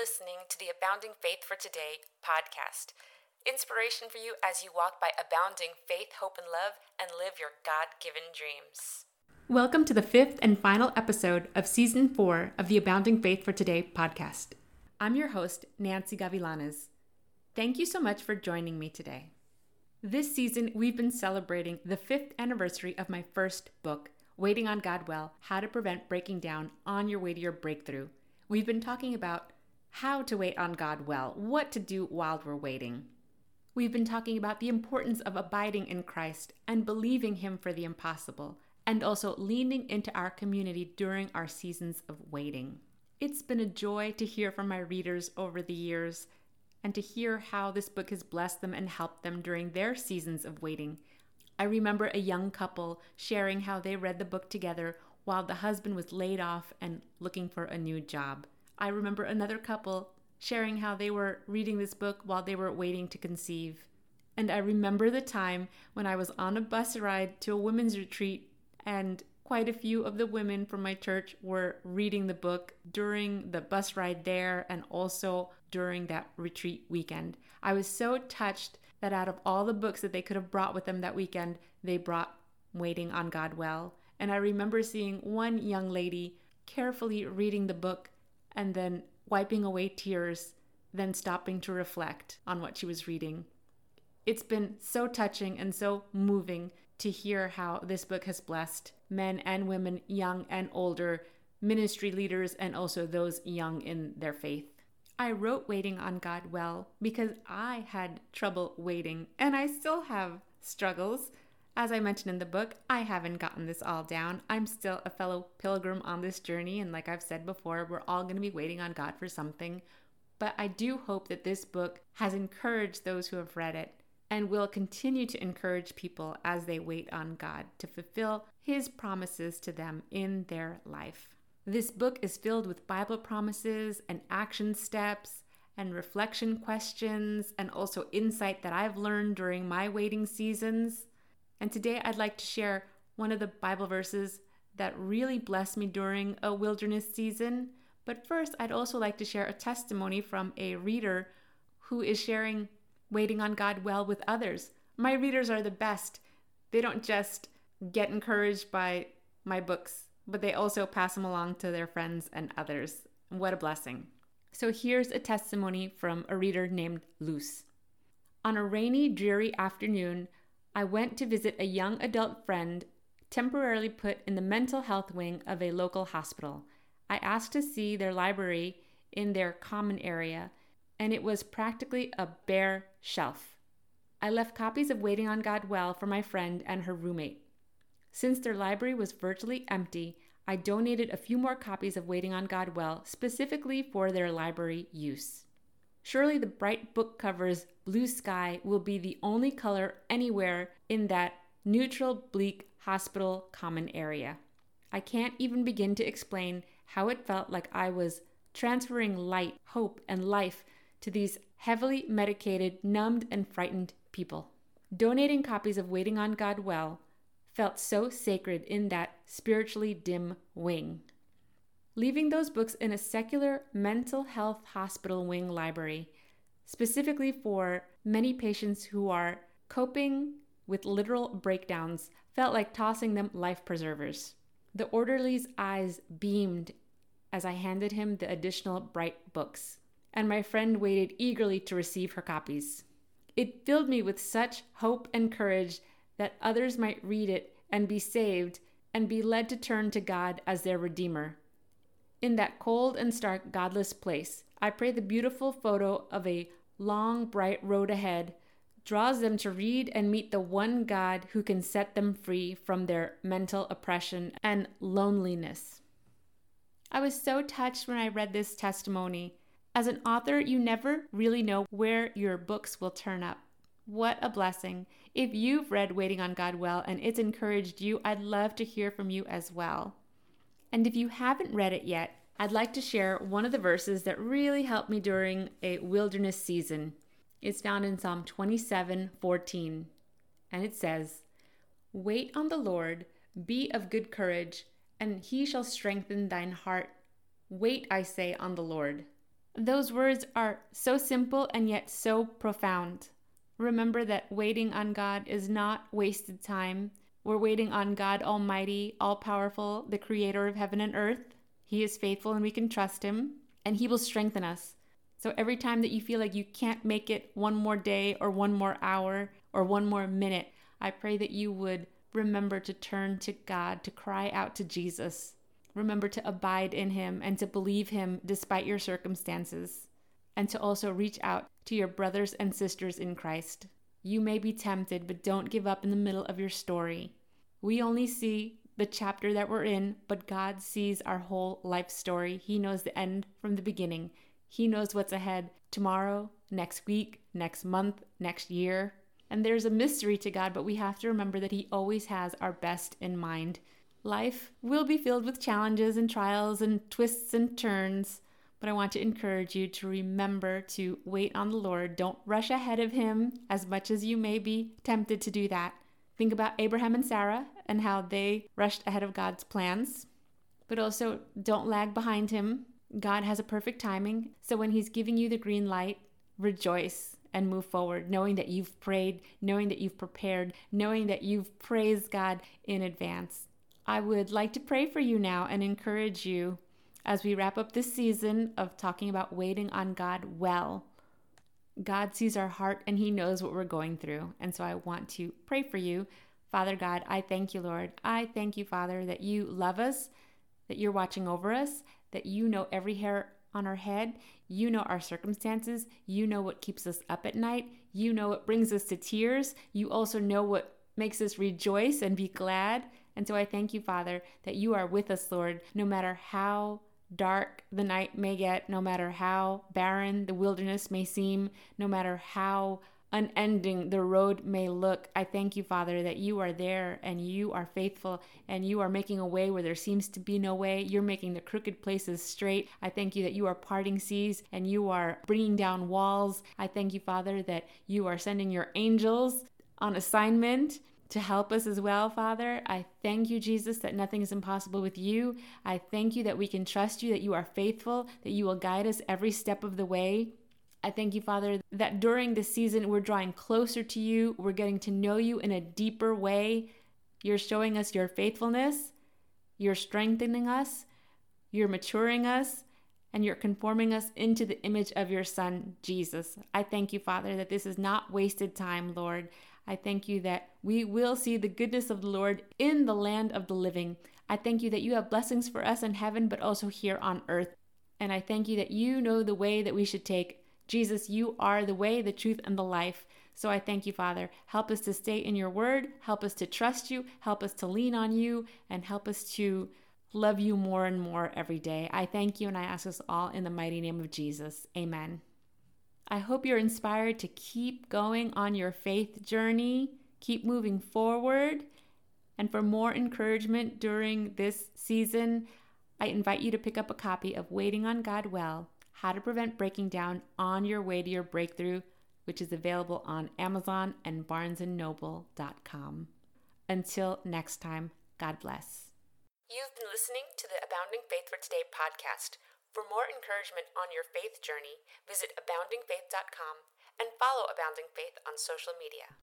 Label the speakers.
Speaker 1: listening to the Abounding Faith for Today podcast. Inspiration for you as you walk by abounding faith, hope, and love and live your God given dreams.
Speaker 2: Welcome to the fifth and final episode of season four of the Abounding Faith for Today podcast. I'm your host, Nancy Gavilanes. Thank you so much for joining me today. This season, we've been celebrating the fifth anniversary of my first book, Waiting on God Well How to Prevent Breaking Down on Your Way to Your Breakthrough. We've been talking about how to wait on God well, what to do while we're waiting. We've been talking about the importance of abiding in Christ and believing Him for the impossible, and also leaning into our community during our seasons of waiting. It's been a joy to hear from my readers over the years and to hear how this book has blessed them and helped them during their seasons of waiting. I remember a young couple sharing how they read the book together while the husband was laid off and looking for a new job. I remember another couple sharing how they were reading this book while they were waiting to conceive. And I remember the time when I was on a bus ride to a women's retreat, and quite a few of the women from my church were reading the book during the bus ride there and also during that retreat weekend. I was so touched that out of all the books that they could have brought with them that weekend, they brought Waiting on God Well. And I remember seeing one young lady carefully reading the book and then wiping away tears, then stopping to reflect on what she was reading. It's been so touching and so moving to hear how this book has blessed men and women, young and older, ministry leaders, and also those young in their faith. I wrote Waiting on God Well because I had trouble waiting, and I still have struggles. As I mentioned in the book, I haven't gotten this all down. I'm still a fellow pilgrim on this journey, and like I've said before, we're all going to be waiting on God for something. But I do hope that this book has encouraged those who have read it and will continue to encourage people as they wait on God to fulfill His promises to them in their life. This book is filled with Bible promises and action steps and reflection questions and also insight that I've learned during my waiting seasons. And today I'd like to share one of the Bible verses that really blessed me during a wilderness season. But first, I'd also like to share a testimony from a reader who is sharing waiting on God well with others. My readers are the best. They don't just get encouraged by my books, but they also pass them along to their friends and others. What a blessing. So here's a testimony from a reader named Luce. On a rainy, dreary afternoon, I went to visit a young adult friend temporarily put in the mental health wing of a local hospital. I asked to see their library in their common area, and it was practically a bare shelf. I left copies of Waiting on God Well for my friend and her roommate. Since their library was virtually empty, I donated a few more copies of Waiting on God Well specifically for their library use. Surely the bright book cover's blue sky will be the only color anywhere in that neutral, bleak hospital common area. I can't even begin to explain how it felt like I was transferring light, hope, and life to these heavily medicated, numbed, and frightened people. Donating copies of Waiting on God Well felt so sacred in that spiritually dim wing leaving those books in a secular mental health hospital wing library, specifically for many patients who are coping with literal breakdowns, felt like tossing them life preservers. The orderly's eyes beamed as I handed him the additional bright books, and my friend waited eagerly to receive her copies. It filled me with such hope and courage that others might read it and be saved and be led to turn to God as their Redeemer. In that cold and stark, godless place, I pray the beautiful photo of a long, bright road ahead draws them to read and meet the one God who can set them free from their mental oppression and loneliness. I was so touched when I read this testimony. As an author, you never really know where your books will turn up. What a blessing. If you've read Waiting on God Well and it's encouraged you, I'd love to hear from you as well. And if you haven't read it yet, I'd like to share one of the verses that really helped me during a wilderness season. It's found in Psalm 27 14. And it says, Wait on the Lord, be of good courage, and he shall strengthen thine heart. Wait, I say, on the Lord. Those words are so simple and yet so profound. Remember that waiting on God is not wasted time. We're waiting on God Almighty, all powerful, the creator of heaven and earth. He is faithful and we can trust Him, and He will strengthen us. So every time that you feel like you can't make it one more day or one more hour or one more minute, I pray that you would remember to turn to God, to cry out to Jesus. Remember to abide in Him and to believe Him despite your circumstances, and to also reach out to your brothers and sisters in Christ. You may be tempted, but don't give up in the middle of your story. We only see the chapter that we're in, but God sees our whole life story. He knows the end from the beginning. He knows what's ahead tomorrow, next week, next month, next year. And there's a mystery to God, but we have to remember that He always has our best in mind. Life will be filled with challenges and trials and twists and turns, but I want to encourage you to remember to wait on the Lord. Don't rush ahead of Him as much as you may be tempted to do that. Think about Abraham and Sarah and how they rushed ahead of God's plans, but also don't lag behind Him God has a perfect timing. So when He's giving you the green light, rejoice and move forward, knowing that you've prayed, knowing that you've prepared, knowing that you've praised God in advance. I would like to pray for you now and encourage you as we wrap up this season of talking about waiting on God well. God sees our heart and He knows what we're going through. And so I want to pray for you. Father God, I thank you, Lord. I thank you, Father, that you love us, that you're watching over us, that you know every hair on our head. You know our circumstances. You know what keeps us up at night. You know what brings us to tears. You also know what makes us rejoice and be glad. And so I thank you, Father, that you are with us, Lord, no matter how dark the night may get, no matter how barren the wilderness may seem, no matter how unending the road may look. I thank you, Father, that you are there and you are faithful and you are making a way where there seems to be no way. You're making the crooked places straight. I thank you that you are parting seas and you are bringing down walls. I thank you, Father, that you are sending your angels on assignment to help us as well, Father. I thank you, Jesus, that nothing is impossible with you. I thank you that we can trust you, that you are faithful, that you will guide us every step of the way. I thank you, Father, that during this season we're drawing closer to you. We're getting to know you in a deeper way. You're showing us your faithfulness. You're strengthening us. You're maturing us. And you're conforming us into the image of your Son, Jesus. I thank you, Father, that this is not wasted time, Lord. I thank you that we will see the goodness of the Lord in the land of the living. I thank you that you have blessings for us in heaven, but also here on earth. And I thank you that you know the way that we should take Jesus, you are the way, the truth, and the life. So I thank you, Father. Help us to stay in your word. Help us to trust you. Help us to lean on you. And help us to love you more and more every day. I thank you and I ask us all in the mighty name of Jesus. Amen. I hope you're inspired to keep going on your faith journey, keep moving forward. And for more encouragement during this season, I invite you to pick up a copy of Waiting on God Well how to Prevent Breaking Down on Your Way to Your Breakthrough, which is available on Amazon and barnesandnoble.com. Until next time, God bless.
Speaker 1: You've been listening to the Abounding Faith for Today podcast. For more encouragement on your faith journey, visit aboundingfaith.com and follow Abounding Faith on social media.